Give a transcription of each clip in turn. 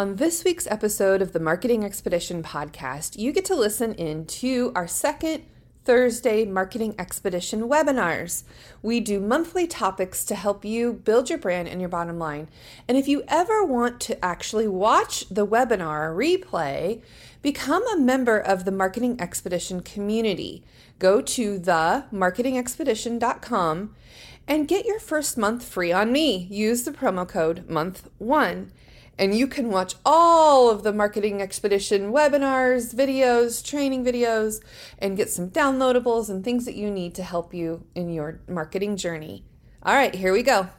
On this week's episode of the Marketing Expedition podcast, you get to listen in to our second Thursday Marketing Expedition webinars. We do monthly topics to help you build your brand and your bottom line. And if you ever want to actually watch the webinar replay, become a member of the Marketing Expedition community. Go to themarketingexpedition.com and get your first month free on me. Use the promo code MONTH1 and you can watch all of the Marketing Expedition webinars, videos, training videos, and get some downloadables and things that you need to help you in your marketing journey. All right, here we go.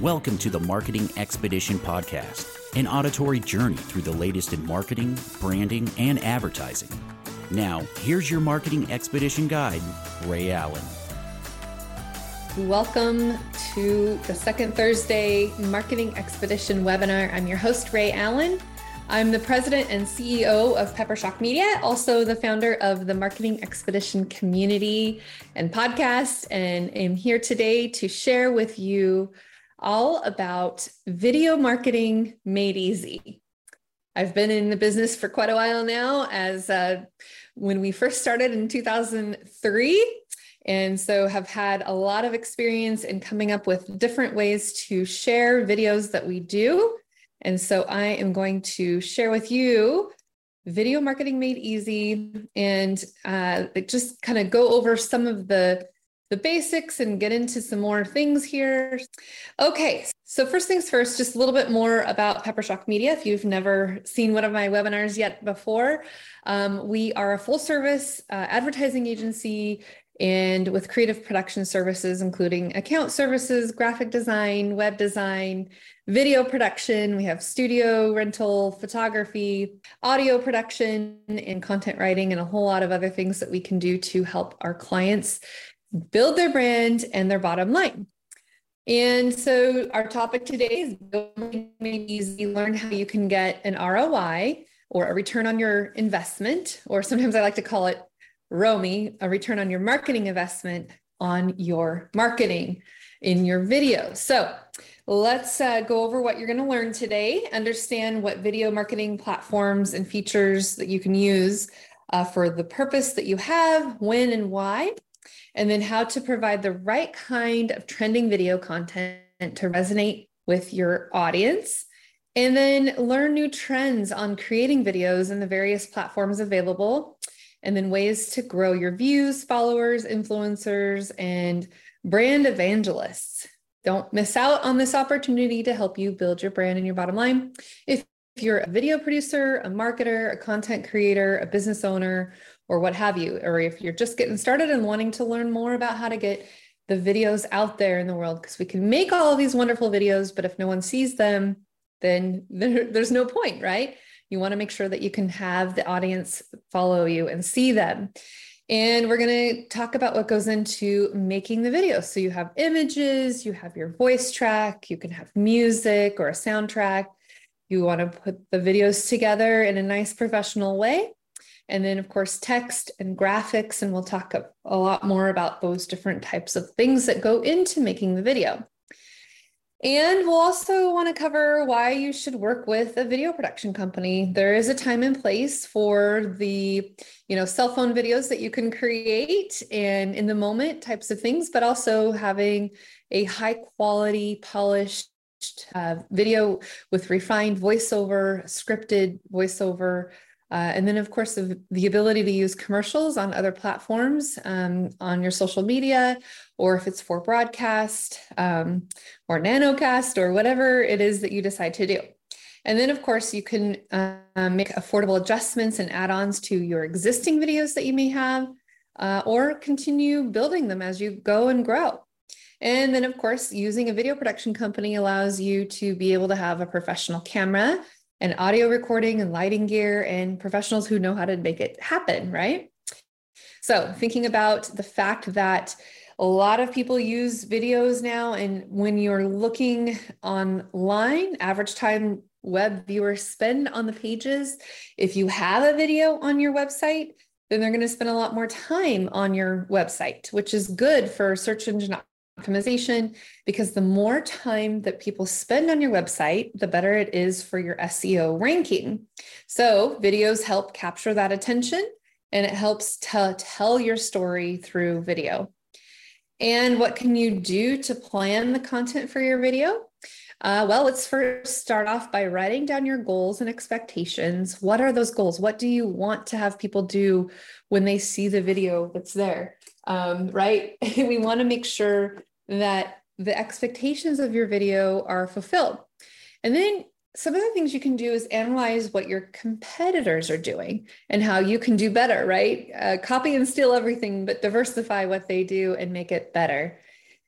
Welcome to the Marketing Expedition Podcast, an auditory journey through the latest in marketing, branding, and advertising. Now, here's your Marketing Expedition guide, Ray Allen. Welcome to the second Thursday Marketing Expedition webinar. I'm your host, Ray Allen. I'm the president and CEO of Pepper Shock Media, also the founder of the Marketing Expedition community and podcast, and am here today to share with you all about video marketing made easy. I've been in the business for quite a while now, as uh, when we first started in 2003 and so have had a lot of experience in coming up with different ways to share videos that we do. And so I am going to share with you video marketing made easy and uh, just kind of go over some of the the basics and get into some more things here. Okay, so first things first, just a little bit more about Pepper Shock Media. If you've never seen one of my webinars yet before, um, we are a full service uh, advertising agency and with creative production services, including account services, graphic design, web design, video production. We have studio rental, photography, audio production, and content writing, and a whole lot of other things that we can do to help our clients build their brand and their bottom line. And so, our topic today is building made easy. Learn how you can get an ROI or a return on your investment, or sometimes I like to call it ROMI, a return on your marketing investment on your marketing in your video. So let's uh, go over what you're going to learn today, understand what video marketing platforms and features that you can use uh, for the purpose that you have, when and why, and then how to provide the right kind of trending video content to resonate with your audience. And then learn new trends on creating videos in the various platforms available and then ways to grow your views, followers, influencers, and brand evangelists. Don't miss out on this opportunity to help you build your brand and your bottom line. If you're a video producer, a marketer, a content creator, a business owner, or what have you, or if you're just getting started and wanting to learn more about how to get the videos out there in the world, because we can make all of these wonderful videos, but if no one sees them, then there, there's no point, right? You want to make sure that you can have the audience follow you and see them. And we're going to talk about what goes into making the video. So you have images, you have your voice track, you can have music or a soundtrack. You want to put the videos together in a nice professional way. And then, of course, text and graphics. And we'll talk a, a lot more about those different types of things that go into making the video. And we'll also want to cover why you should work with a video production company. There is a time and place for the, you know, cell phone videos that you can create and in the moment types of things, but also having a high quality, polished uh, video with refined voiceover, scripted voiceover, uh, and then, of course, the, the, ability to use commercials on other platforms um, on your social media, or if it's for broadcast um, or nanocast or whatever it is that you decide to do. And then, of course, you can uh, make affordable adjustments and add ons to your existing videos that you may have, uh, or continue building them as you go and grow. And then, of course, using a video production company allows you to be able to have a professional camera and audio recording and lighting gear and professionals who know how to make it happen, right? So, thinking about the fact that a lot of people use videos now, and when you're looking online, average time web viewers spend on the pages, if you have a video on your website, then they're going to spend a lot more time on your website, which is good for search engine optimization because the more time that people spend on your website, the better it is for your SEO ranking. So, videos help capture that attention and it helps to tell your story through video. And what can you do to plan the content for your video? Uh, well, let's first start off by writing down your goals and expectations. What are those goals? What do you want to have people do when they see the video that's there? Um, right? we want to make sure that the expectations of your video are fulfilled. And then some of the things you can do is analyze what your competitors are doing and how you can do better, right? Uh, copy and steal everything, but diversify what they do and make it better.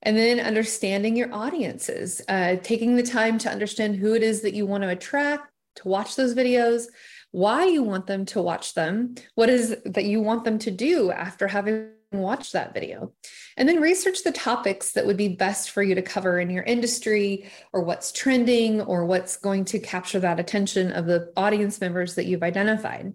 And then understanding your audiences, uh, taking the time to understand who it is that you want to attract to watch those videos, why you want them to watch them, what is that you want them to do after having watched that video. And then research the topics that would be best for you to cover in your industry or what's trending or what's going to capture that attention of the audience members that you've identified.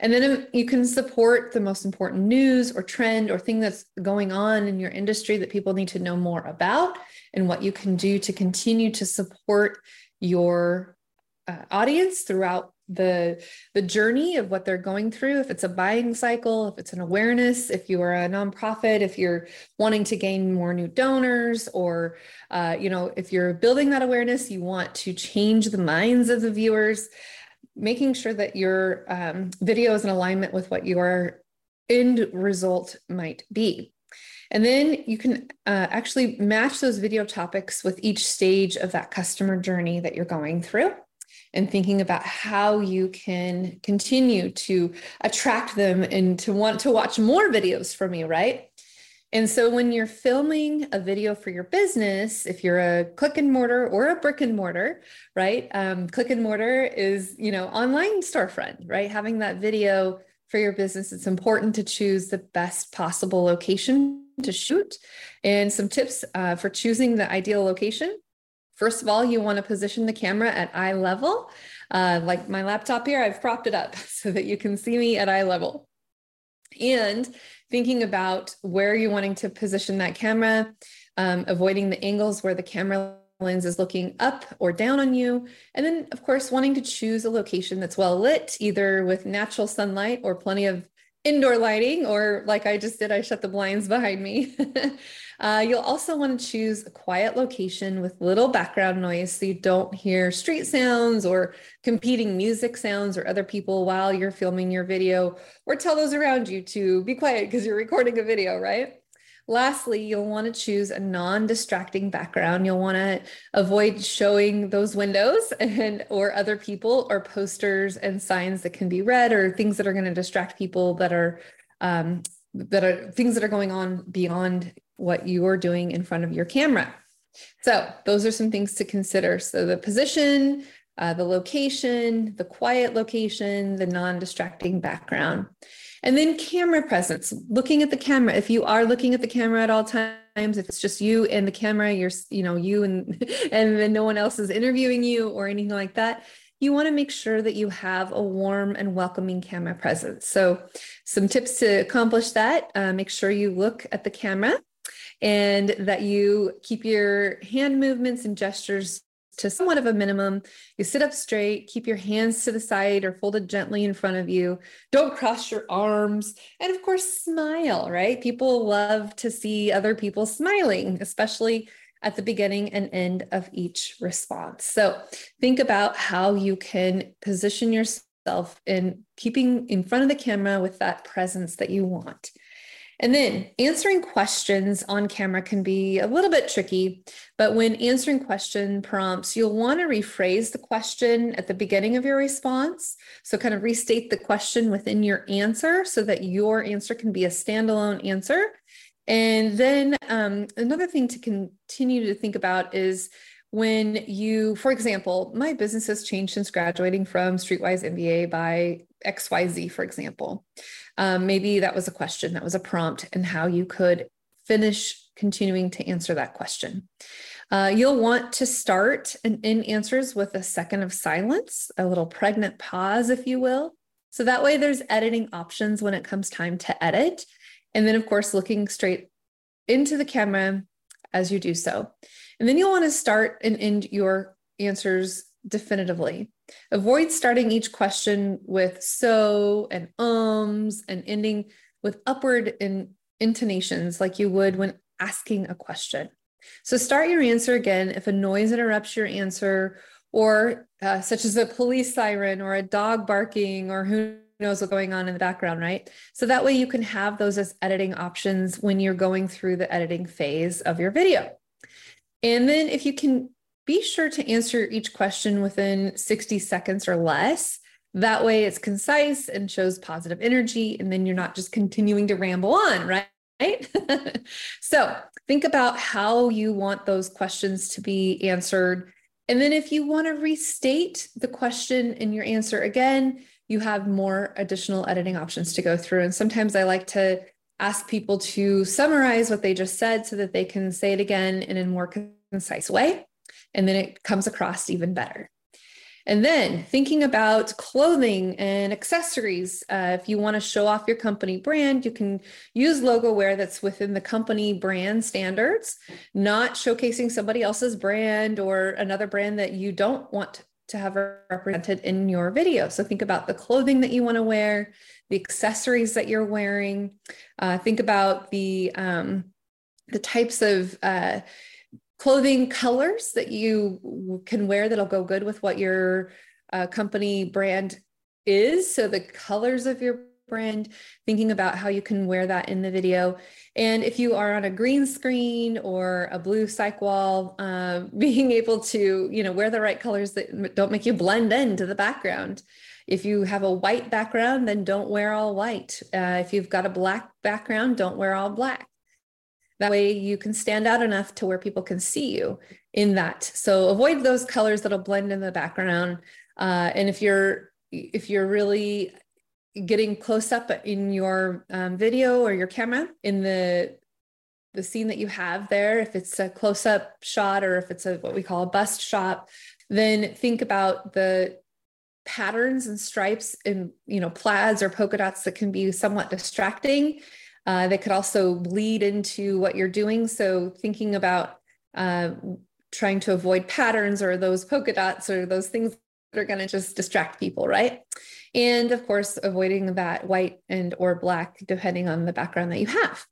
And then um, you can support the most important news or trend or thing that's going on in your industry that people need to know more about and what you can do to continue to support your uh, audience throughout the the journey of what they're going through if it's a buying cycle if it's an awareness if you are a nonprofit if you're wanting to gain more new donors or uh, you know if you're building that awareness you want to change the minds of the viewers making sure that your um, video is in alignment with what your end result might be. And then you can uh, actually match those video topics with each stage of that customer journey that you're going through and thinking about how you can continue to attract them and to want to watch more videos from you, right? And so when you're filming a video for your business, if you're a click and mortar or a brick and mortar, right? Um, click and mortar is, you know, online storefront, right? Having that video for your business, it's important to choose the best possible location to shoot. And some tips uh, for choosing the ideal location. First of all, you want to position the camera at eye level. Uh, like my laptop here, I've propped it up so that you can see me at eye level. And thinking about where you're wanting to position that camera, um, avoiding the angles where the camera lens is looking up or down on you. And then, of course, wanting to choose a location that's well lit, either with natural sunlight or plenty of indoor lighting, or like I just did, I shut the blinds behind me. uh, you'll also want to choose a quiet location with little background noise so you don't hear street sounds or competing music sounds or other people while you're filming your video, or tell those around you to be quiet because you're recording a video, right? Lastly, you'll want to choose a non-distracting background. You'll want to avoid showing those windows and or other people or posters and signs that can be read or things that are going to distract people that are um, that are things that are going on beyond what you are doing in front of your camera. So those are some things to consider. So the position, uh, the location, the quiet location, the non-distracting background. And then camera presence, looking at the camera. If you are looking at the camera at all times, if it's just you and the camera, you're, you know, you and and then no one else is interviewing you or anything like that, you want to make sure that you have a warm and welcoming camera presence. So, some tips to accomplish that: uh, make sure you look at the camera, and that you keep your hand movements and gestures to somewhat of a minimum. You sit up straight, keep your hands to the side or folded gently in front of you. Don't cross your arms. And of course, smile, right? People love to see other people smiling, especially at the beginning and end of each response. So think about how you can position yourself in keeping in front of the camera with that presence that you want. And then answering questions on camera can be a little bit tricky, but when answering question prompts, you'll want to rephrase the question at the beginning of your response. So, kind of restate the question within your answer so that your answer can be a standalone answer. And then um, another thing to continue to think about is when you, for example, my business has changed since graduating from Streetwise MBA by XYZ, for example. Um, maybe that was a question, that was a prompt, and how you could finish continuing to answer that question. Uh, you'll want to start and end answers with a second of silence, a little pregnant pause, if you will. So that way there's editing options when it comes time to edit. And then, of course, looking straight into the camera as you do so. And then you'll want to start and end your answers definitively. Avoid starting each question with so and ums and ending with upward in intonations like you would when asking a question. So start your answer again if a noise interrupts your answer, or uh, such as a police siren or a dog barking, or who knows what's going on in the background, right? So that way you can have those as editing options when you're going through the editing phase of your video. And then if you can be sure to answer each question within 60 seconds or less. That way it's concise and shows positive energy, and then you're not just continuing to ramble on, right? right? so think about how you want those questions to be answered. And then if you want to restate the question in your answer again, you have more additional editing options to go through. And sometimes I like to ask people to summarize what they just said so that they can say it again in a more concise way. And then it comes across even better. And then thinking about clothing and accessories. Uh, if you want to show off your company brand, you can use logo wear that's within the company brand standards, not showcasing somebody else's brand or another brand that you don't want to have represented in your video. So think about the clothing that you want to wear, the accessories that you're wearing. Uh, think about the um, the types of uh, clothing colors that you can wear that'll go good with what your uh, company brand is. So the colors of your brand, thinking about how you can wear that in the video. And if you are on a green screen or a blue cyc wall, uh, being able to, you know, wear the right colors that don't make you blend into the background. If you have a white background, then don't wear all white. Uh, if you've got a black background, don't wear all black. That way you can stand out enough to where people can see you in that. So avoid those colors that'll blend in the background. Uh, and if you're if you're really getting close up in your um, video or your camera in the the scene that you have there, if it's a close up shot or if it's a what we call a bust shot, then think about the patterns and stripes and you know plaids or polka dots that can be somewhat distracting uh, that could also bleed into what you're doing. So thinking about uh, trying to avoid patterns or those polka dots or those things that are going to just distract people, right? And of course, avoiding that white and or black, depending on the background that you have.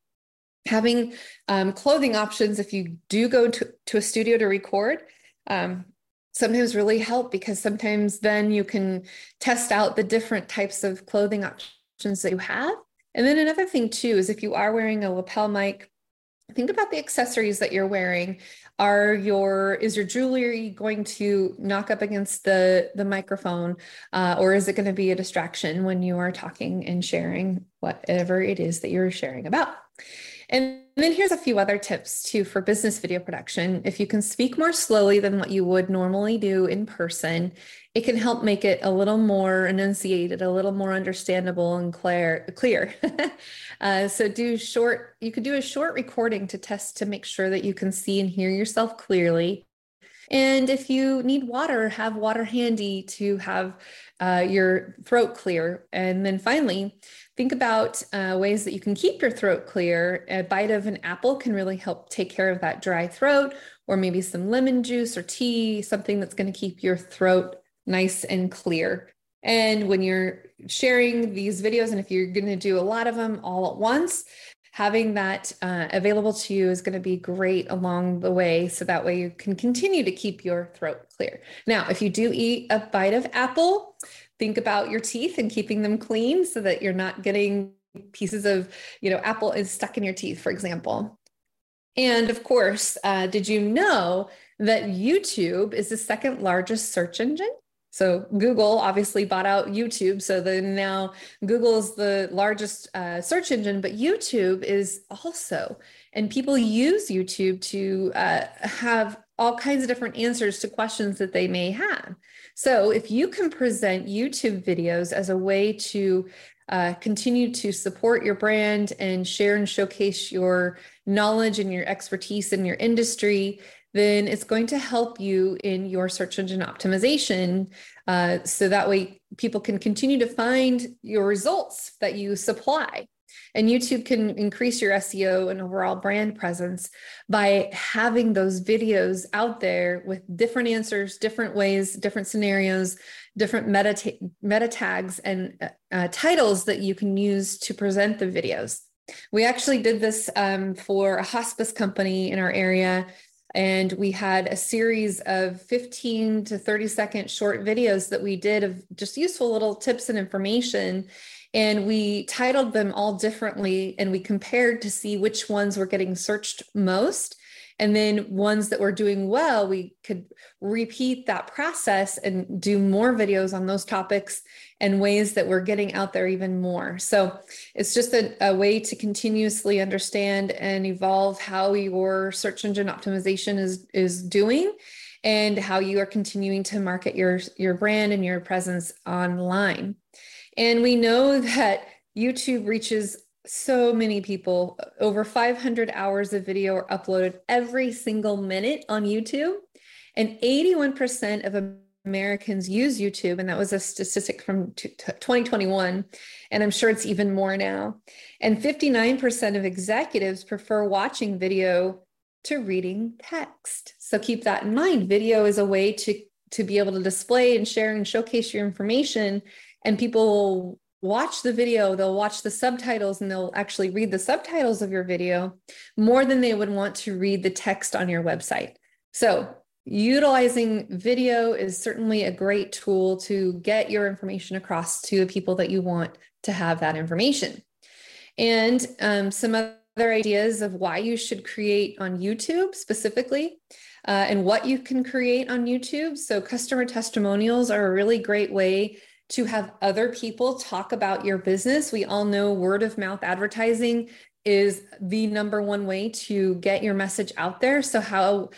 Having um, clothing options if you do go to, to a studio to record, um, sometimes really help because sometimes then you can test out the different types of clothing options that you have and then another thing too is if you are wearing a lapel mic, think about the accessories that you're wearing. Are your is your jewelry going to knock up against the the microphone, uh, or is it going to be a distraction when you are talking and sharing whatever it is that you're sharing about? And then here's a few other tips too for business video production. If you can speak more slowly than what you would normally do in person, it can help make it a little more enunciated, a little more understandable and clear. Clear. uh, so do short. You could do a short recording to test to make sure that you can see and hear yourself clearly. And if you need water, have water handy to have uh, your throat clear. And then finally, think about uh, ways that you can keep your throat clear. A bite of an apple can really help take care of that dry throat, or maybe some lemon juice or tea, something that's going to keep your throat nice and clear. And when you're sharing these videos, and if you're going to do a lot of them all at once, having that uh, available to you is going to be great along the way. So that way you can continue to keep your throat clear. Now, if you do eat a bite of apple, think about your teeth and keeping them clean so that you're not getting pieces of, you know, apple is stuck in your teeth, for example. And of course, uh, did you know that YouTube is the second largest search engine? So Google obviously bought out YouTube. So then now Google is the largest uh, search engine, but YouTube is also, and people use YouTube to uh, have all kinds of different answers to questions that they may have. So if you can present YouTube videos as a way to uh, continue to support your brand and share and showcase your knowledge and your expertise in your industry, then it's going to help you in your search engine optimization. Uh, so that way people can continue to find your results that you supply. And YouTube can increase your SEO and overall brand presence by having those videos out there with different answers, different ways, different scenarios, different meta, meta tags, and uh, uh, titles that you can use to present the videos. We actually did this um, for a hospice company in our area and we had a series of 15 to 30 second short videos that we did of just useful little tips and information and we titled them all differently and we compared to see which ones were getting searched most. And then ones that were doing well we could repeat that process and do more videos on those topics and ways that we're getting out there even more. So it's just a, a way to continuously understand and evolve how your search engine optimization is is doing and how you are continuing to market your your brand and your presence online and we know that youtube reaches so many people. Over 500 hours of video are uploaded every single minute on YouTube. And 81% of Americans use YouTube. And that was a statistic from 2021. And I'm sure it's even more now. And 59% of executives prefer watching video to reading text. So keep that in mind. Video is a way to, to be able to display and share and showcase your information. And people watch the video, they'll watch the subtitles and they'll actually read the subtitles of your video more than they would want to read the text on your website. So, utilizing video is certainly a great tool to get your information across to the people that you want to have that information. And um, some other ideas of why you should create on YouTube specifically. Uh, and what you can create on YouTube. So, customer testimonials are a really great way to have other people talk about your business. We all know word of mouth advertising is the number one way to get your message out there. So, how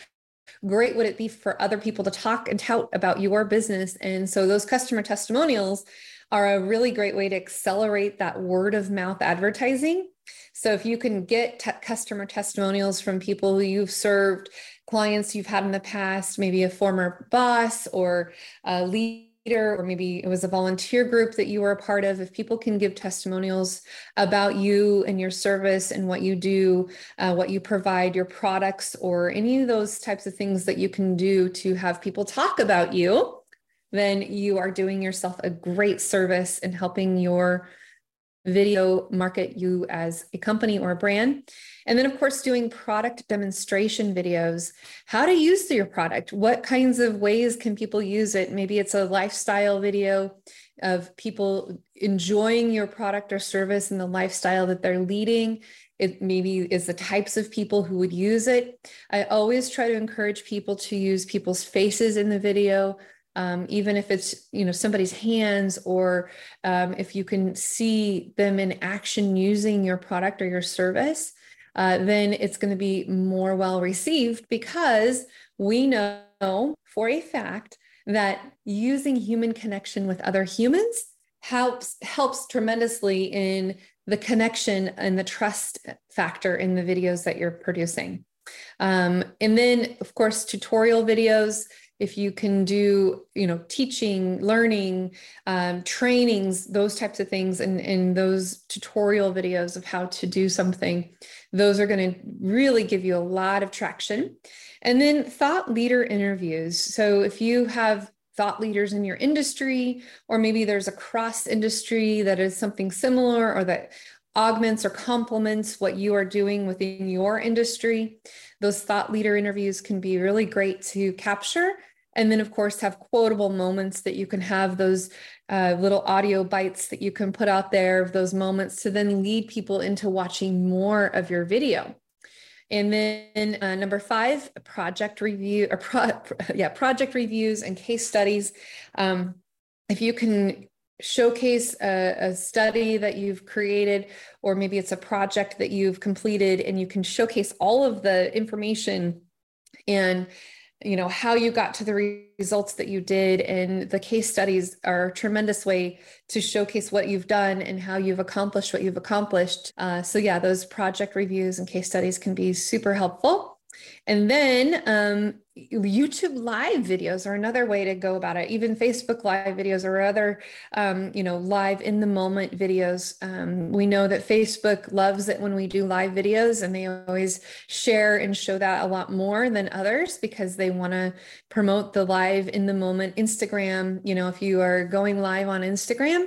great would it be for other people to talk and tout about your business? And so, those customer testimonials are a really great way to accelerate that word of mouth advertising. So, if you can get customer testimonials from people who you've served, clients you've had in the past, maybe a former boss or a lead leader or maybe it was a volunteer group that you were a part of if people can give testimonials about you and your service and what you do uh, what you provide your products or any of those types of things that you can do to have people talk about you then you are doing yourself a great service in helping your video market you as a company or a brand. And then, of course, doing product demonstration videos, how to use your product, what kinds of ways can people use it? Maybe it's a lifestyle video of people enjoying your product or service and the lifestyle that they're leading. It maybe is the types of people who would use it. I always try to encourage people to use people's faces in the video um, even if it's you know somebody's hands or um, if you can see them in action using your product or your service uh, then it's going to be more well received because we know for a fact that using human connection with other humans helps helps tremendously in the connection and the trust factor in the videos that you're producing. Um, and then of course tutorial videos if you can do you know teaching learning um, trainings those types of things and, and those tutorial videos of how to do something those are going to really give you a lot of traction. And then thought leader interviews. So if you have thought leaders in your industry or maybe there's a cross industry that is something similar or that augments or complements what you are doing within your industry those thought leader interviews can be really great to capture and then of course have quotable moments that you can have those uh, little audio bites that you can put out there of those moments to then lead people into watching more of your video. And then uh, number five project review or pro, yeah project reviews and case studies. Um, if you can showcase a, a, study that you've created or maybe it's a project that you've completed and you can showcase all of the information and you know how you got to the results that you did. And the case studies are a tremendous way to showcase what you've done and how you've accomplished what you've accomplished. Uh, so yeah those project reviews and case studies can be super helpful And then um, YouTube live videos are another way to go about it. Even Facebook live videos or other, um, you know, live in the moment videos. Um, we know that Facebook loves it when we do live videos, and they always share and show that a lot more than others because they want to promote the live in the moment. Instagram, you know, if you are going live on Instagram,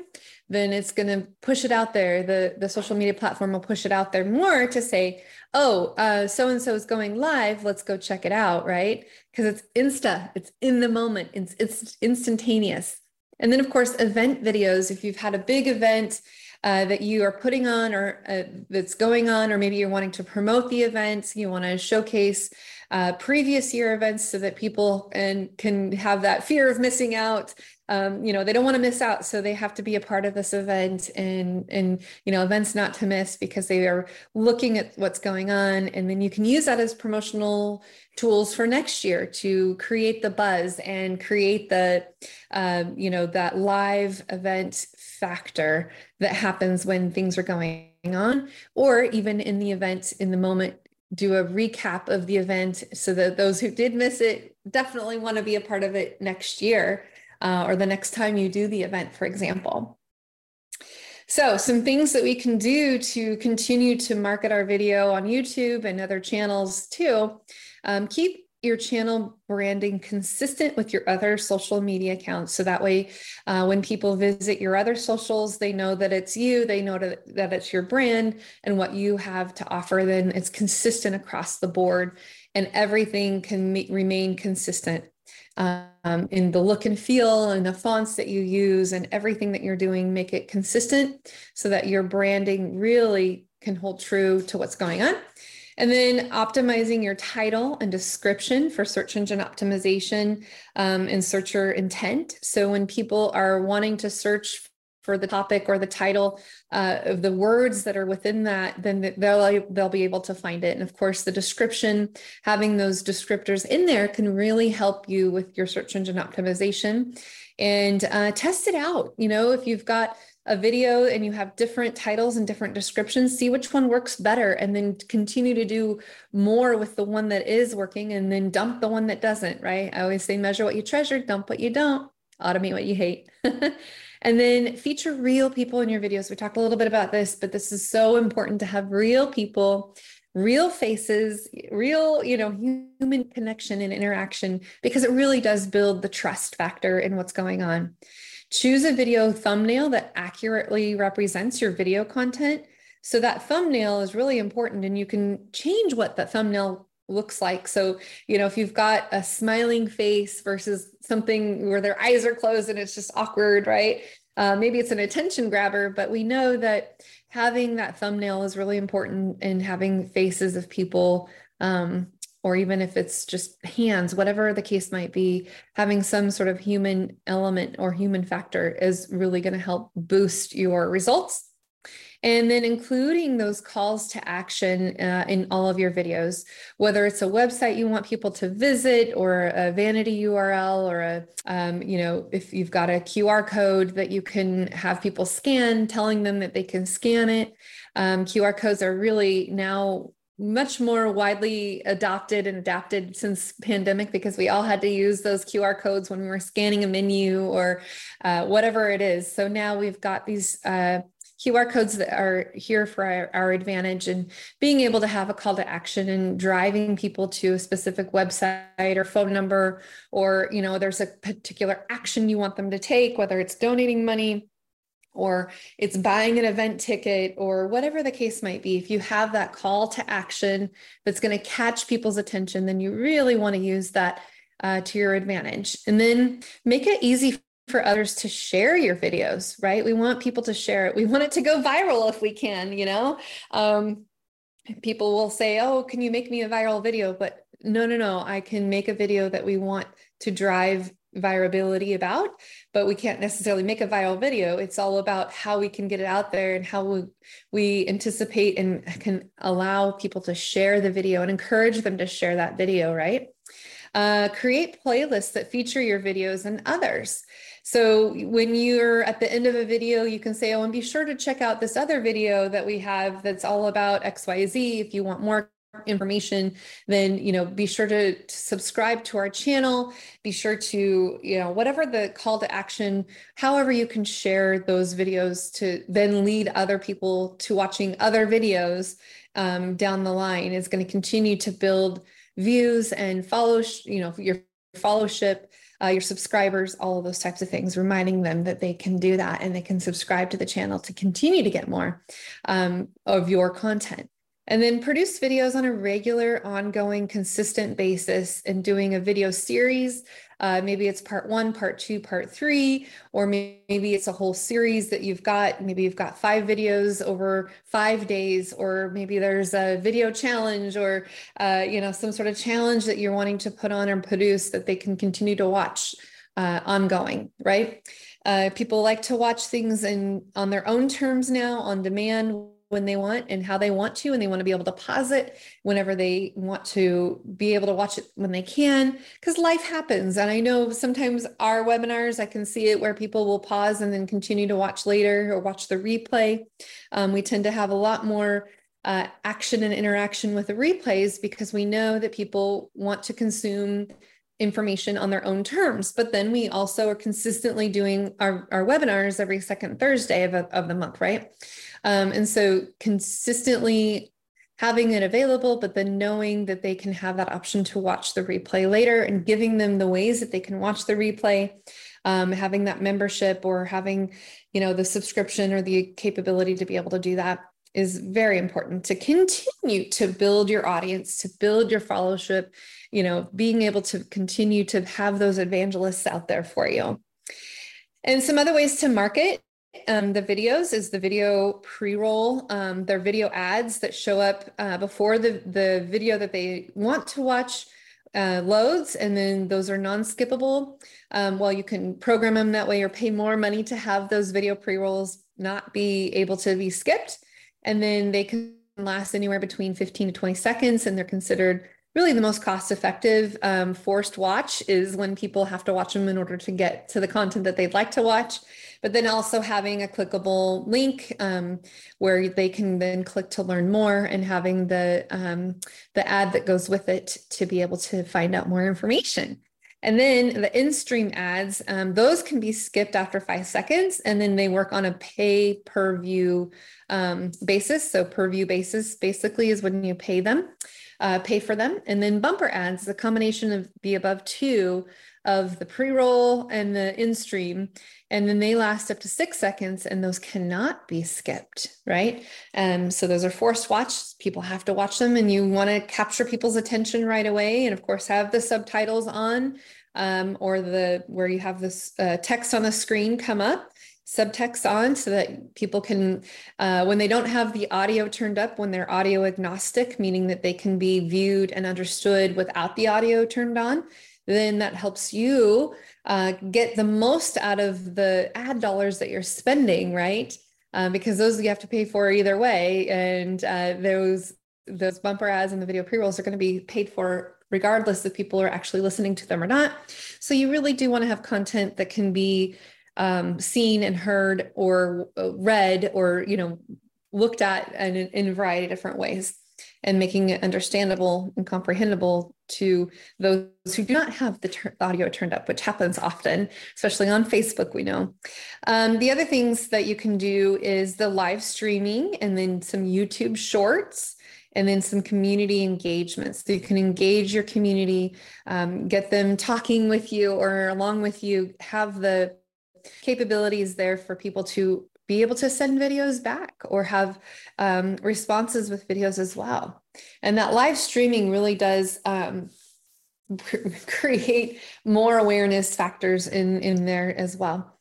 then it's going to push it out there. The the social media platform will push it out there more to say, oh, so and so is going live. Let's go check it out, right? Because it's insta, it's in the moment, it's, it's instantaneous. And then, of course, event videos. If you've had a big event uh, that you are putting on or uh, that's going on, or maybe you're wanting to promote the event, you want to showcase uh, previous year events so that people and can have that fear of missing out um, you know they don't want to miss out so they have to be a part of this event and and you know events not to miss because they are looking at what's going on and then you can use that as promotional tools for next year to create the buzz and create the um, you know that live event factor that happens when things are going on or even in the event in the moment do a recap of the event so that those who did miss it definitely want to be a part of it next year uh, or the next time you do the event, for example. So, some things that we can do to continue to market our video on YouTube and other channels too. Um, keep your channel branding consistent with your other social media accounts. So that way, uh, when people visit your other socials, they know that it's you, they know that, that it's your brand and what you have to offer. Then it's consistent across the board and everything can remain consistent um, in the look and feel and the fonts that you use and everything that you're doing, make it consistent so that your branding really can hold true to what's going on. And then optimizing your title and description for search engine optimization um, and searcher intent. So when people are wanting to search for the topic or the title uh, of the words that are within that, then they'll they'll be able to find it. And of course, the description, having those descriptors in there, can really help you with your search engine optimization. And uh, test it out. You know, if you've got a video and you have different titles and different descriptions, see which one works better, and then continue to do more with the one that is working, and then dump the one that doesn't. Right? I always say, measure what you treasure, dump what you don't, automate what you hate. And then feature real people in your videos. We talked a little bit about this, but this is so important to have real people, real faces, real, you know, human connection and interaction because it really does build the trust factor in what's going on. Choose a video thumbnail that accurately represents your video content. So that thumbnail is really important and you can change what that thumbnail looks like. So, you know, if you've got a smiling face versus something where their eyes are closed and it's just awkward, right? Uh, maybe it's an attention grabber, but we know that having that thumbnail is really important and having faces of people, um, or even if it's just hands, whatever the case might be, having some sort of human element or human factor is really going to help boost your results and then including those calls to action uh, in all of your videos, whether it's a website you want people to visit or a vanity URL or a, um, you know, if you've got a QR code that you can have people scan, telling them that they can scan it. Um, QR codes are really now much more widely adopted and adapted since pandemic because we all had to use those qr codes when we were scanning a menu or uh, whatever it is so now we've got these uh, QR codes that are here for our, our, advantage and being able to have a call to action and driving people to a specific website or phone number or you know there's a particular action you want them to take whether it's donating money or it's buying an event ticket or whatever the case might be. If you have that call to action that's going to catch people's attention then you really want to use that uh, to your advantage. And then make it easy for others to share your videos, right? We want people to share it. We want it to go viral if we can, you know? Um, people will say, Oh, can you make me a viral video? But no, no, no, I can make a video that we want to drive virability about, but we can't necessarily make a viral video. It's all about how we can get it out there and how we, we anticipate and can allow people to share the video and encourage them to share that video, right? Uh, create playlists that feature your videos and others. So when you're at the end of a video, you can say, oh, and be sure to check out this other video that we have that's all about XYZ if you want more information then you know be sure to, to, subscribe to our channel. Be sure to you know whatever the call to action however you can share those videos to then lead other people to watching other videos um, down the line is going to continue to build views and follow you know your followship uh, your subscribers all of those types of things reminding them that they can do that and they can subscribe to the channel to continue to get more um, of your content and then produce videos on a regular, ongoing, consistent basis and doing a video series. Uh, maybe it's part one, part two, part three, or maybe it's a whole series that you've got. Maybe you've got five videos over five days, or maybe there's a video challenge or, uh, you know, some sort of challenge that you're wanting to put on and produce that they can continue to watch uh, ongoing, right? Uh, people like to watch things in on their own terms now, on demand when they want and how they want to, and they want to be able to pause it whenever they want to be able to watch it when they can, because life happens. And I know sometimes our webinars, I can see it where people will pause and then continue to watch later or watch the replay. Um, we tend to have a lot more uh, action and interaction with the replays because we know that people want to consume information on their own terms. But then we also are consistently doing our, our webinars every second Thursday of, of the month, right? Um, and so consistently having it available, but then knowing that they can have that option to watch the replay later and giving them the ways that they can watch the replay, um, having that membership or having, you know, the subscription or the capability to be able to do that is very important to continue to build your audience, to build your followership, you know, being able to continue to have those evangelists out there for you. And some other ways to market um, the videos is the video pre-roll. Um, they're video ads that show up uh, before the, the video that they want to watch uh, loads, and then those are non-skippable. Um, well, you can program them that way or pay more money to have those video pre-rolls not be able to be skipped. And then they can last anywhere between 15 to 20 seconds, and they're considered really the most cost effective um, forced watch is when people have to watch them in order to get to the content that they'd like to watch. But then also having a clickable link um, where they can then click to learn more and having the um, the ad that goes with it to be able to find out more information. And then the in-stream ads, um, those can be skipped after five seconds, and then they work on a pay per view um, basis. So per view basis basically is when you pay them uh, pay for them. And then bumper ads, the combination of the above two of the pre-roll and the in-stream. And then they last up to six seconds and those cannot be skipped, right? Um, so those are forced watch. People have to watch them and you want to capture people's attention right away. And of course, have the subtitles on um, or the where you have this uh, text on the screen come up subtext on so that people can, uh, when they don't have the audio turned up, when they're audio agnostic, meaning that they can be viewed and understood without the audio turned on, then that helps you uh, get the most out of the ad dollars that you're spending, right? Uh, because those you have to pay for either way, and uh, those those bumper ads and the video pre-rolls are going to be paid for regardless if people are actually listening to them or not. So you really do want to have content that can be um, seen and heard or uh, read or you know looked at in, in a variety of different ways and making it understandable and comprehensible to those who do not have the ter- audio turned up, which happens often, especially on Facebook, we know. Um, the other things that you can do is the live streaming and then some YouTube shorts and then some community engagements. So you can engage your community, um, get them talking with you or along with you, have the capabilities there for people to be able to send videos back or have um, responses with videos as well. And that live streaming really does um, create more awareness factors in, in there as well.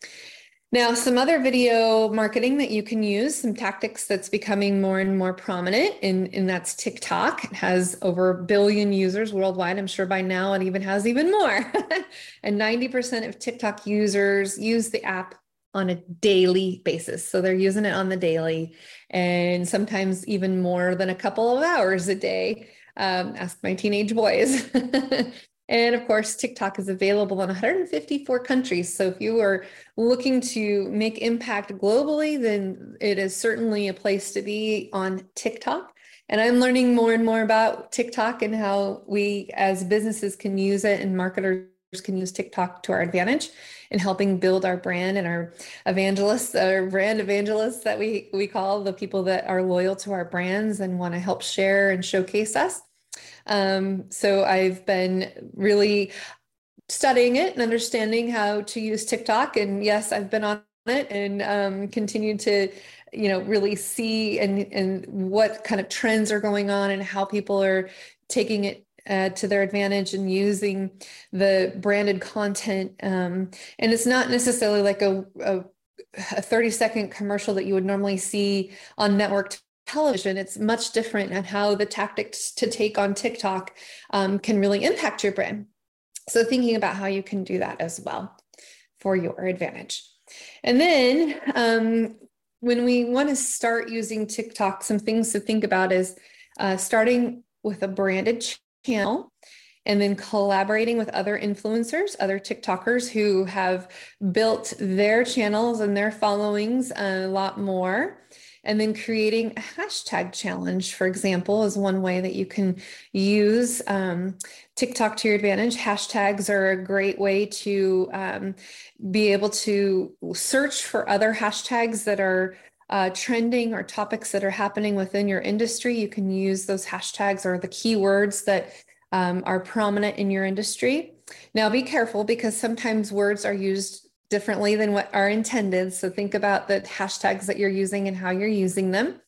Now, some other video marketing that you can use, some tactics that's becoming more and more prominent, and, and that's TikTok. It has over a billion users worldwide. I'm sure by now it even has even more. and 90% of TikTok users use the app on a daily basis. So they're using it on the daily and sometimes even more than a couple of hours a day. Um, ask my teenage boys. And of course, TikTok is available in 154 countries. So if you are looking to make impact globally, then it is certainly a place to be on TikTok. And I'm learning more and more about TikTok and how we as businesses can use it and marketers can use TikTok to our advantage in helping build our brand and our evangelists, our brand evangelists that we we call the people that are loyal to our brands and want to help share and showcase us. Um, so I've been really studying it and understanding how to use TikTok. And yes, I've been on it and um, continue to you know really see and and what kind of trends are going on and how people are taking it uh, to their advantage and using the branded content. Um, and it's not necessarily like a, a, a 30 second commercial that you would normally see on network television. It's much different and how the tactics to take on TikTok um, can really impact your brand. So thinking about how you can do that as well for your advantage. And then um, when we want to start using TikTok, some things to think about is uh, starting with a branded channel and then collaborating with other influencers, other TikTokers who have built their channels and their followings a lot more. And then creating a hashtag challenge, for example, is one way that you can use um, TikTok to your advantage. Hashtags are a great way to um, be able to search for other hashtags that are uh, trending or topics that are happening within your industry. You can use those hashtags or the keywords that um, are prominent in your industry. Now, be careful because sometimes words are used differently than what are intended. So think about the hashtags that you're using and how you're using them.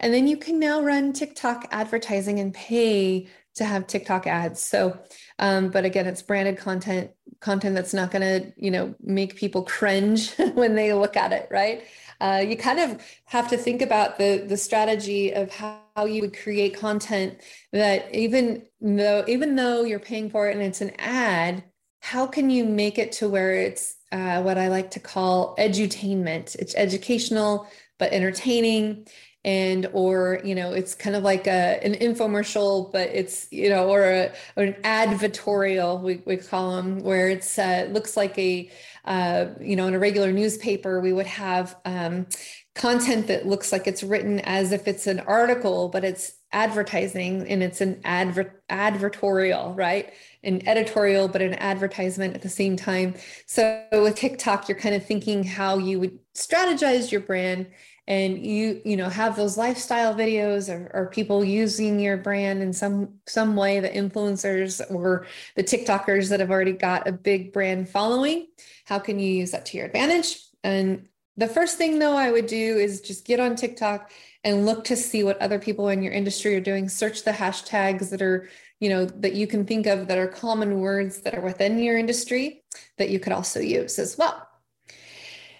And then you can now run TikTok advertising and pay to have TikTok ads. So, um, but again, it's branded content, content that's not going to, you know, make people cringe when they look at it, right? uh, you kind of have to think about the the strategy of how, how you would create content that even though even though you're paying for it and it's an ad how can you make it to where it's uh, what i like to call edutainment. It's educational but entertaining and or you know it's kind of like a, an infomercial but it's you know or, a, or an advertorial we, we call them where it's uh, looks like a uh, you know in a regular newspaper we would have um, content that looks like it's written as if it's an article but it's advertising and it's an adver- advertorial right? An editorial but an advertisement at the same time. So with tiktok you're kind of thinking how you would strategize your brand and you you know have those lifestyle videos or, or people using your brand in some some way the influencers or the tiktokers that have already got a big brand following. How can you use that to your advantage? And the first thing though i would do is just get on tiktok and look to see what other people in your industry are doing search the hashtags that are you know that you can think of that are common words that are within your industry that you could also use as well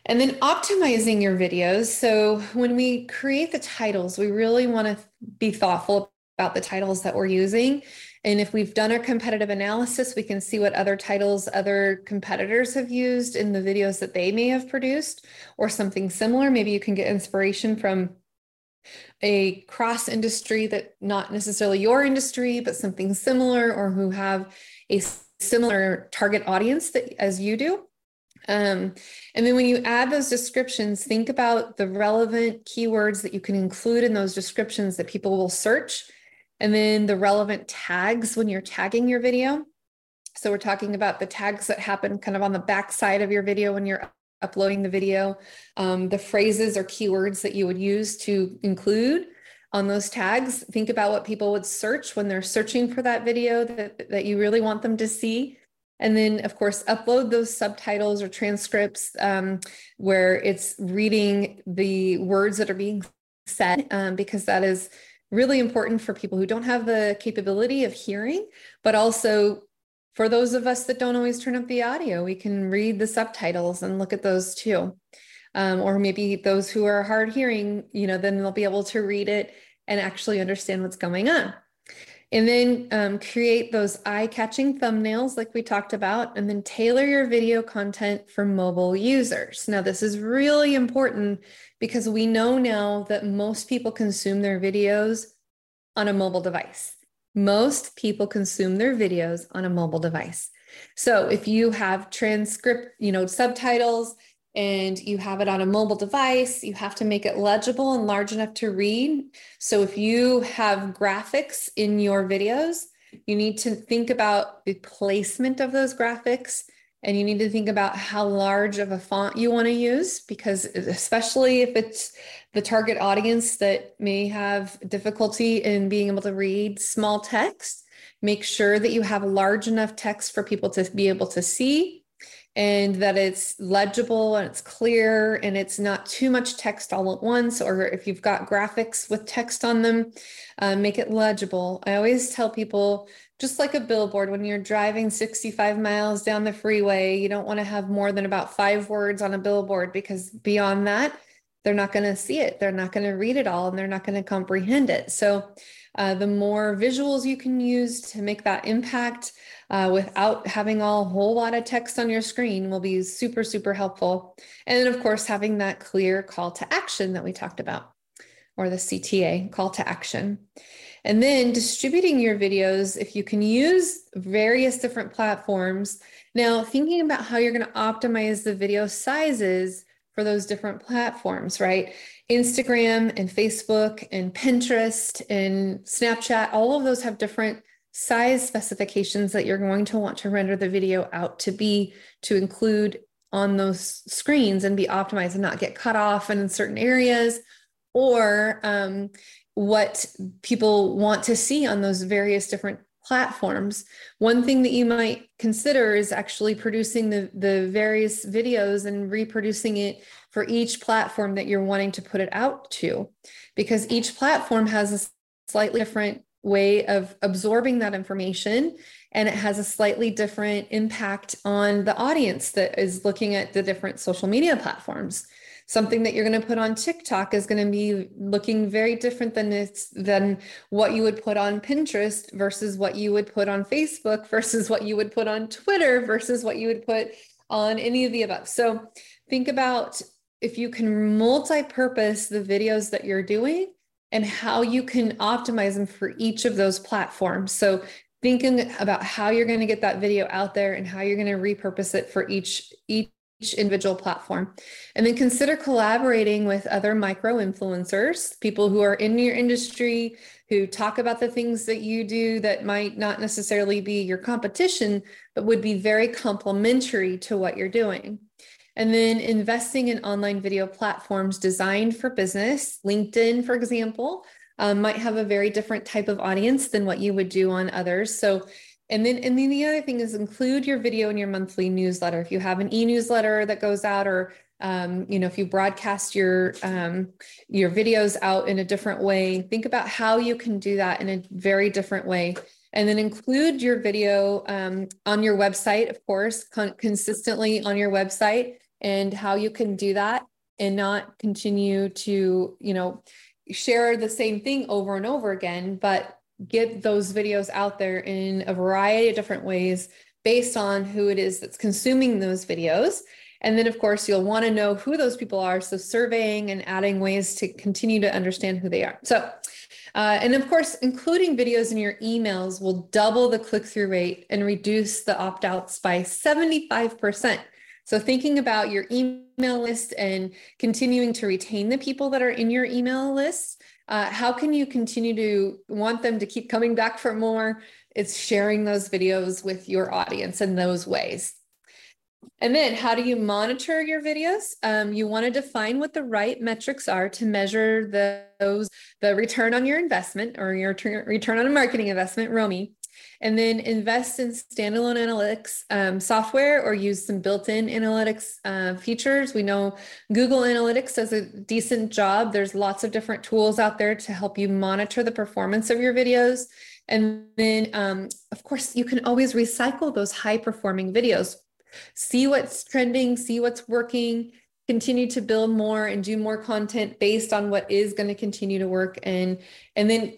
and then optimizing your videos. So when we create the titles, we really want to be thoughtful about the titles that we're using. And if we've done our competitive analysis, we can see what other titles other competitors have used in the videos that they may have produced or something similar. Maybe you can get inspiration from a cross industry that not necessarily your industry, but something similar or who have a similar target audience that as you do. Um, and then when you add those descriptions, think about the relevant keywords that you can include in those descriptions that people will search, and then the relevant tags when you're tagging your video. So we're talking about the tags that happen kind of on the back side of your video when you're uploading the video, um, the phrases or keywords that you would use to include on those tags. Think about what people would search when they're searching for that video that, that you really want them to see. And then, of course, upload those subtitles or transcripts um, where it's reading the words that are being said, um, because that is really important for people who don't have the capability of hearing, but also for those of us that don't always turn up the audio, we can read the subtitles and look at those too. Um, or maybe those who are hard hearing, you know, then they'll be able to read it and actually understand what's going on. And then um, create those eye catching thumbnails, like we talked about, and then tailor your video content for mobile users. Now, this is really important because we know now that most people consume their videos on a mobile device. Most people consume their videos on a mobile device. So if you have transcript, you know, subtitles and you have it on a mobile device, you have to make it legible and large enough to read. So if you have graphics in your videos, you need to think about the placement of those graphics and you need to think about how large of a font you want to use because especially if it's the target audience that may have difficulty in being able to read small text make sure that you have large enough text for people to be able to see and that it's legible and it's clear and it's not too much text all at once or if you've got graphics with text on them uh, make it legible. I always tell people just like a billboard when you're driving 65 miles down the freeway you don't want to have more than about five words on a billboard because beyond that they're not going to see it. They're not going to read it all and they're not going to comprehend it. So uh, the more visuals you can use to make that impact uh, without having a whole lot of text on your screen will be super, super helpful. And then, of course, having that clear call to action that we talked about, or the CTA, call to action. And then distributing your videos, if you can use various different platforms. Now, thinking about how you're going to optimize the video sizes for those different platforms, right? Instagram and Facebook and Pinterest and Snapchat, all of those have different size specifications that you're going to want to render the video out to be to include on those screens and be optimized and not get cut off and in certain areas or um, what people want to see on those various different platforms. One thing that you might consider is actually producing the, the various videos and reproducing it for each platform that you're wanting to put it out to, because each platform has a slightly different way of absorbing that information and it has a slightly different impact on the audience that is looking at the different social media platforms something that you're going to put on TikTok is going to be looking very different than it's than what you would put on Pinterest versus what you would put on Facebook versus what you would put on Twitter versus what you would put on any of the above. So think about if you can multi-purpose the videos that you're doing and how you can optimize them for each of those platforms. So thinking about how you're going to get that video out there and how you're going to repurpose it for each each each individual platform. And then consider collaborating with other micro influencers, people who are in your industry, who talk about the things that you do that might not necessarily be your competition, but would be very complementary to what you're doing. And then investing in online video platforms designed for business. LinkedIn, for example, um, might have a very different type of audience than what you would do on others. So and then, and then the other thing is include your video in your monthly newsletter. If you have an e-newsletter that goes out, or um, you know, if you broadcast your um, your videos out in a different way, think about how you can do that in a very different way. And then include your video um, on your website, of course, con- consistently on your website, and how you can do that and not continue to, you know, share the same thing over and over again, but get those videos out there in a variety of different ways based on who it is that's consuming those videos. And then, of course, you'll want to know who those people are. So, surveying and adding ways to continue to understand who they are. So, uh, and of course, including videos in your emails will double the click through rate and reduce the opt outs by 75%. So, thinking about your email list and continuing to retain the people that are in your email list uh, how can you continue to want them to keep coming back for more? It's sharing those videos with your audience in those ways. And then how do you monitor your videos? Um, you want to define what the right metrics are to measure the, those, the return on your investment or your return on a marketing investment, ROMI and then invest in standalone analytics um, software or use some built-in analytics uh, features. We know Google Analytics does a decent job. There's lots of different tools out there to help you monitor the performance of your videos. And then, um, of course, you can always recycle those high performing videos. See what's trending, see what's working, continue to build more and do more content based on what is going to continue to work and and then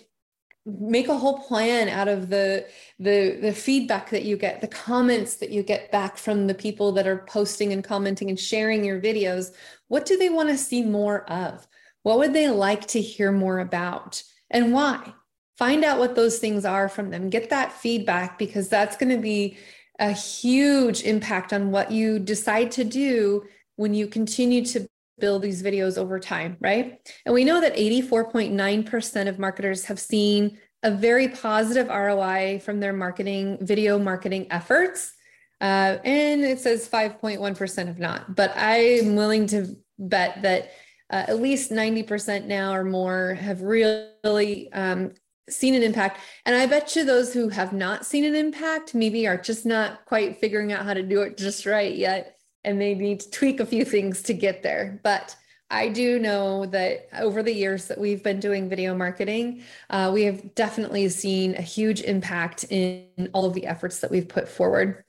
make a whole plan out of the the the feedback that you get the comments that you get back from the people that are posting and commenting and sharing your videos. What do they want to see more of? What would they like to hear more about? And why? Find out what those things are from them. Get that feedback because that's going to be a huge impact on what you decide to do when you continue to build these videos over time, right? And we know that 84.9% of marketers have seen a very positive ROI from their marketing, video marketing efforts. Uh, and it says 5.1% have not. But I'm willing to bet that uh, at least 90% now or more have really um, seen an impact. And I bet you those who have not seen an impact maybe are just not quite figuring out how to do it just right yet. And they need to tweak a few things to get there. But I do know that over the years that we've been doing video marketing, uh, we have definitely seen a huge impact in all of the efforts that we've put forward.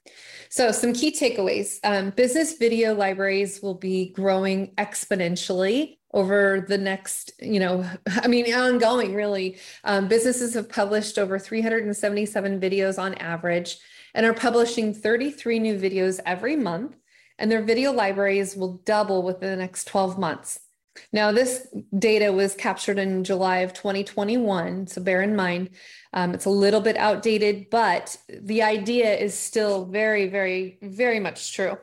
So, some key takeaways um, business video libraries will be growing exponentially over the next, you know, I mean, ongoing really. Um, businesses have published over 377 videos on average and are publishing 33 new videos every month. And their video libraries will double within the next 12 months. Now, this data was captured in July of 2021. So bear in mind, um, it's a little bit outdated, but the idea is still very, very, very much true.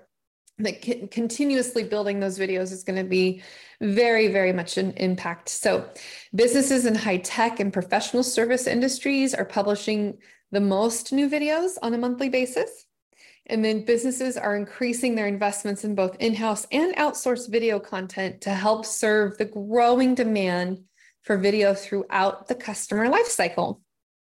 That continuously building those videos is going to be very, very much an impact. So, businesses in high tech and professional service industries are publishing the most new videos on a monthly basis. And then businesses are increasing their investments in both in house and outsourced video content to help serve the growing demand for video throughout the customer lifecycle.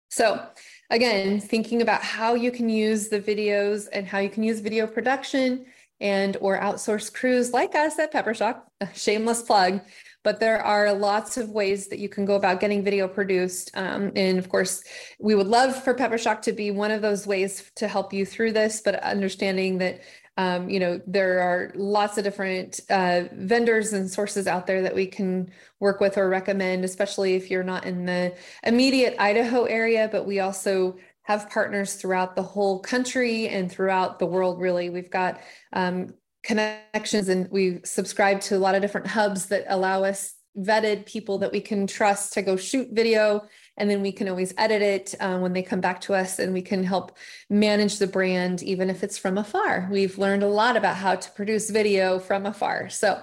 So, again, thinking about how you can use the videos and how you can use video production and or outsource crews like us at Peppershock, shameless plug, but there are lots of ways that you can go about getting video produced. Um, and of course, we would love for Peppershock to be one of those ways to help you through this, but understanding that um, you know there are lots of different uh, vendors and sources out there that we can work with or recommend especially if you're not in the immediate idaho area but we also have partners throughout the whole country and throughout the world, really. We've got um, connections and we subscribe to a lot of different hubs that allow us vetted people that we can trust to go shoot video and then we can always edit it uh, when they come back to us and we can help manage the brand even if it's from afar we've learned a lot about how to produce video from afar so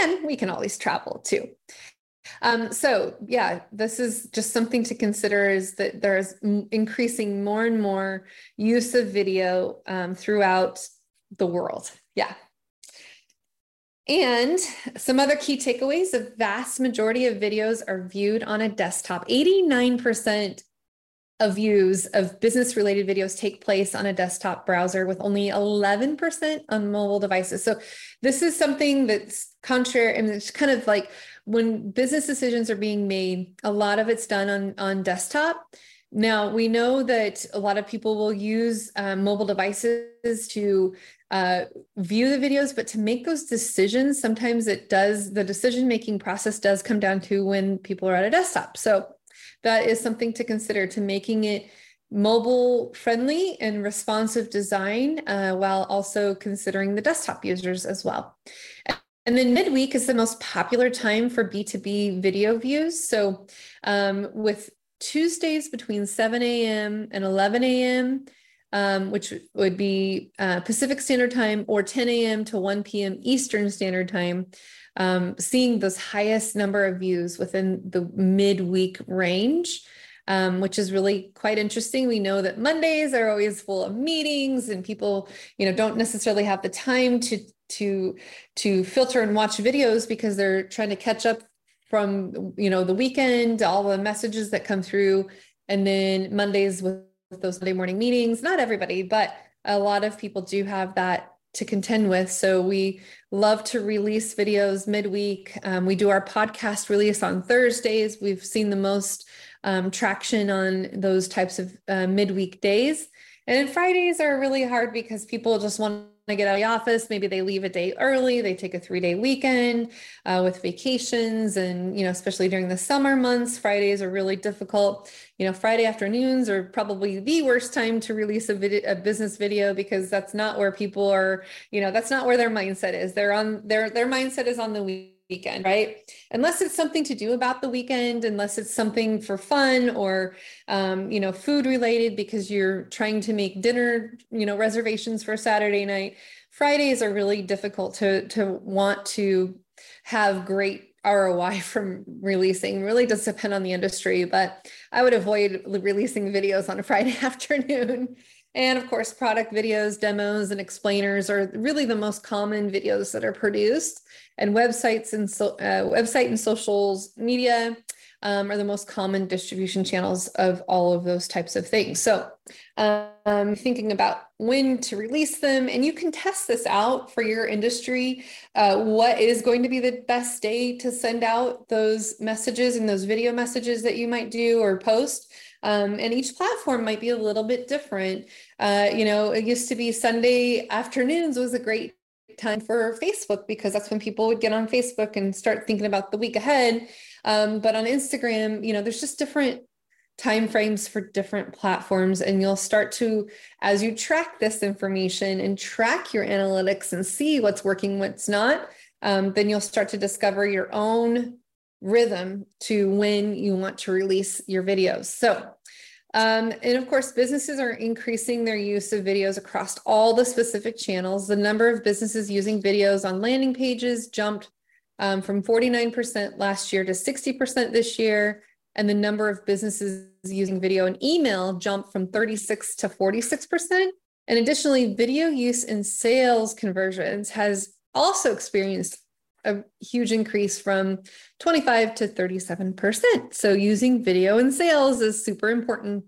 and we can always travel too um, so yeah, this is just something to consider is that there's increasing more and more use of video um, throughout the world. Yeah. And some other key takeaways, the vast majority of videos are viewed on a desktop. 89% of views of business related videos take place on a desktop browser with only 11% on mobile devices. So this is something that's contrary and it's kind of like when business decisions are being made, a lot of it's done on, on desktop. Now, we know that a lot of people will use um, mobile devices to uh, view the videos, but to make those decisions, sometimes it does, the decision making process does come down to when people are at a desktop. So that is something to consider to making it mobile friendly and responsive design uh, while also considering the desktop users as well. And then midweek is the most popular time for B2B video views. So um, with Tuesdays between 7 a.m. and 11 a.m., um, which would be uh, Pacific Standard Time, or 10 a.m. to 1 p.m. Eastern Standard Time, um, seeing those highest number of views within the midweek range. Um, which is really quite interesting. We know that Mondays are always full of meetings and people, you know, don't necessarily have the time to to to filter and watch videos because they're trying to catch up from you know the weekend all the messages that come through and then mondays with those monday morning meetings not everybody but a lot of people do have that to contend with. So we love to release videos midweek. Um, we do our podcast release on thursdays. We've seen the most um, traction on those types of uh, midweek days. And fridays are really hard because people just want to get out of the office. Maybe they leave a day early. They take a three day weekend uh, with vacations. And, you know, especially during the summer months, Fridays are really difficult. You know, Friday afternoons are probably the worst time to release a, video, a business video because that's not where people are, you know, that's not where their mindset is. They're on their, their mindset is on the weekend, right? Unless it's something to do about the weekend, unless it's something for fun or, um, you know, food related because you're trying to make dinner, you know, reservations for Saturday night. Fridays are really difficult to to want to have great ROI from releasing. Really does depend on the industry, but I would avoid releasing videos on a Friday afternoon. And of course, product videos, demos, and explainers are really the most common videos that are produced. And websites and so, uh, website and socials media um, are the most common distribution channels of all of those types of things. So, um, thinking about when to release them, and you can test this out for your industry. Uh, what is going to be the best day to send out those messages and those video messages that you might do or post? Um, and each platform might be a little bit different. Uh, you know, it used to be Sunday afternoons was a great time for Facebook because that's when people would get on Facebook and start thinking about the week ahead. Um, but on Instagram, you know, there's just different time frames for different platforms and you'll start to as you track this information and track your analytics and see what's working what's not um, then you'll start to discover your own rhythm to when you want to release your videos. So, um, and of course, businesses are increasing their use of videos across all the specific channels. The number of businesses using videos on landing pages jumped um, from 49% last year to 60% this year. And the number of businesses using video and email jumped from 36 to 46%. And additionally, video use in sales conversions has also experienced a huge increase from 25 to 37%. So using video in sales is super important.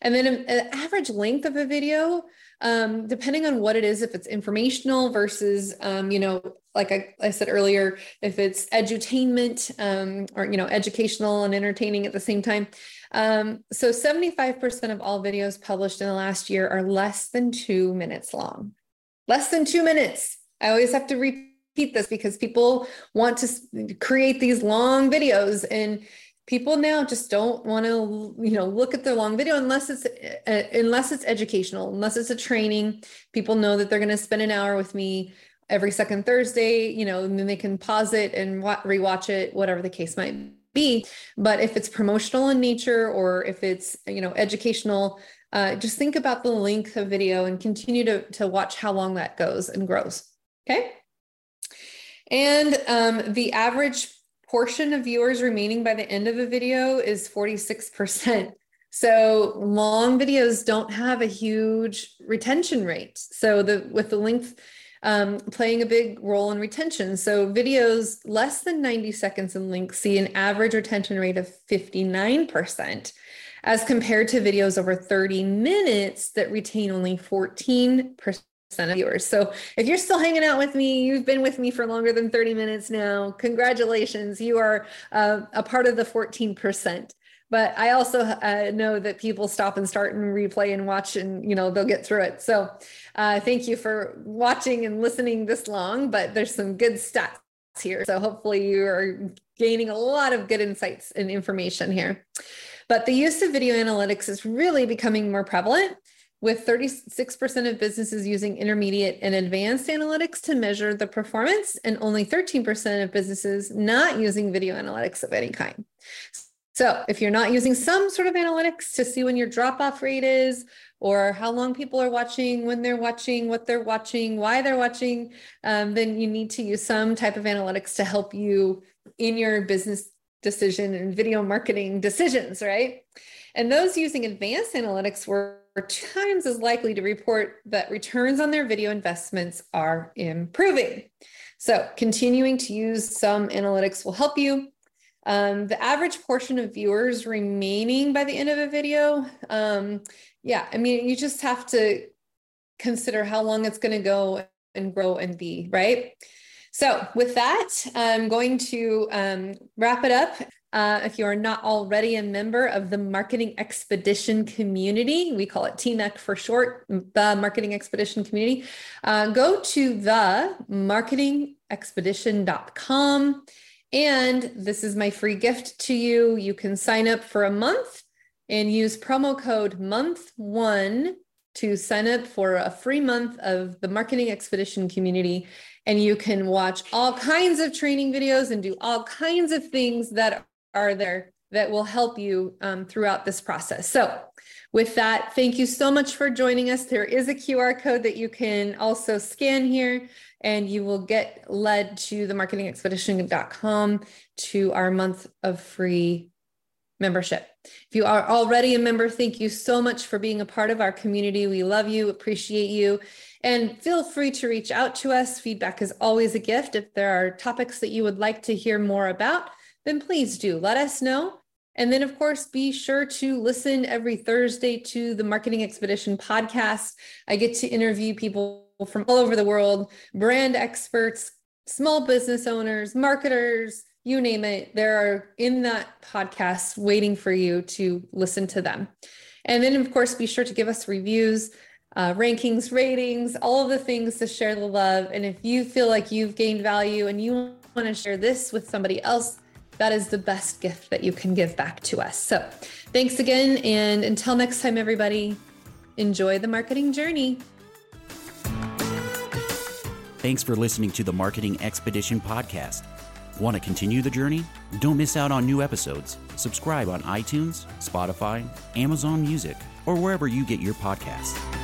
And then an average length of a video, um, depending on what it is, if it's informational versus, um, you know, like I, I, said earlier, if it's edutainment um, or, you know, educational and entertaining at the same time. Um, so 75% of all videos published in the last year are less than two minutes long. Less than two minutes. I always have to repeat repeat this because people want to create these long videos and people now just don't want to you know look at the long video unless it's uh, unless it's educational unless it's a training. People know that they're going to spend an hour with me every second thursday you know and then they can pause it and wa- rewatch it whatever the case might be. But if it's promotional in nature or if it's you know educational uh, just think about the length of video and continue to, to watch how long that goes and grows. Okay and um, the average portion of viewers remaining by the end of a video is 46%. So long videos don't have a huge retention rate. So the with the length um, playing a big role in retention. So videos less than 90 seconds in length see an average retention rate of 59% as compared to videos over 30 minutes that retain only 14% of viewers. So if you're still hanging out with me, you've been with me for longer than 30 minutes now. Congratulations. You are uh, a part of the 14%. But I also uh, know that people stop and start and replay and watch and, you know, they'll get through it. So uh, thank you for watching and listening this long, but there's some good stats here. So hopefully you are gaining a lot of good insights and information here. But the use of video analytics is really becoming more prevalent with 36% of businesses using intermediate and advanced analytics to measure the performance, and only 13% of businesses not using video analytics of any kind. So, if you're not using some sort of analytics to see when your drop off rate is, or how long people are watching, when they're watching, what they're watching, why they're watching, um, then you need to use some type of analytics to help you in your business decision and video marketing decisions, right? And those using advanced analytics were times as likely to report that returns on their video investments are improving. So, continuing to use some analytics will help you. Um, the average portion of viewers remaining by the end of a video, um, yeah, I mean, you just have to consider how long it's going to go and grow and be, right? So, with that, I'm going to um, wrap it up. Uh, if you are not already a member of the Marketing Expedition community, we call it TMEC for short, the Marketing Expedition community, uh, go to the marketingexpedition.com. And this is my free gift to you. You can sign up for a month and use promo code month one to sign up for a free month of the Marketing Expedition community. And you can watch all kinds of training videos and do all kinds of things that are there that will help you um, throughout this process. So, with that, thank you so much for joining us. There is a QR code that you can also scan here, and you will get led to the marketingexpedition.com to our month of free membership. If you are already a member, thank you so much for being a part of our community. We love you, appreciate you, and feel free to reach out to us. Feedback is always a gift. If there are topics that you would like to hear more about, then please do let us know. And then, of course, be sure to listen every Thursday to the Marketing Expedition podcast. I get to interview people from all over the world, brand experts, small business owners, marketers, you name it. There are in that podcast waiting for you to listen to them. And then, of course, be sure to give us reviews, uh, rankings, ratings, all of the things to share the love. And if you feel like you've gained value and you want to share this with somebody else, that is the best gift that you can give back to us. So thanks again. And until next time, everybody, enjoy the marketing journey. Thanks for listening to the Marketing Expedition podcast. Want to continue the journey? Don't miss out on new episodes. Subscribe on iTunes, Spotify, Amazon Music, or wherever you get your podcasts.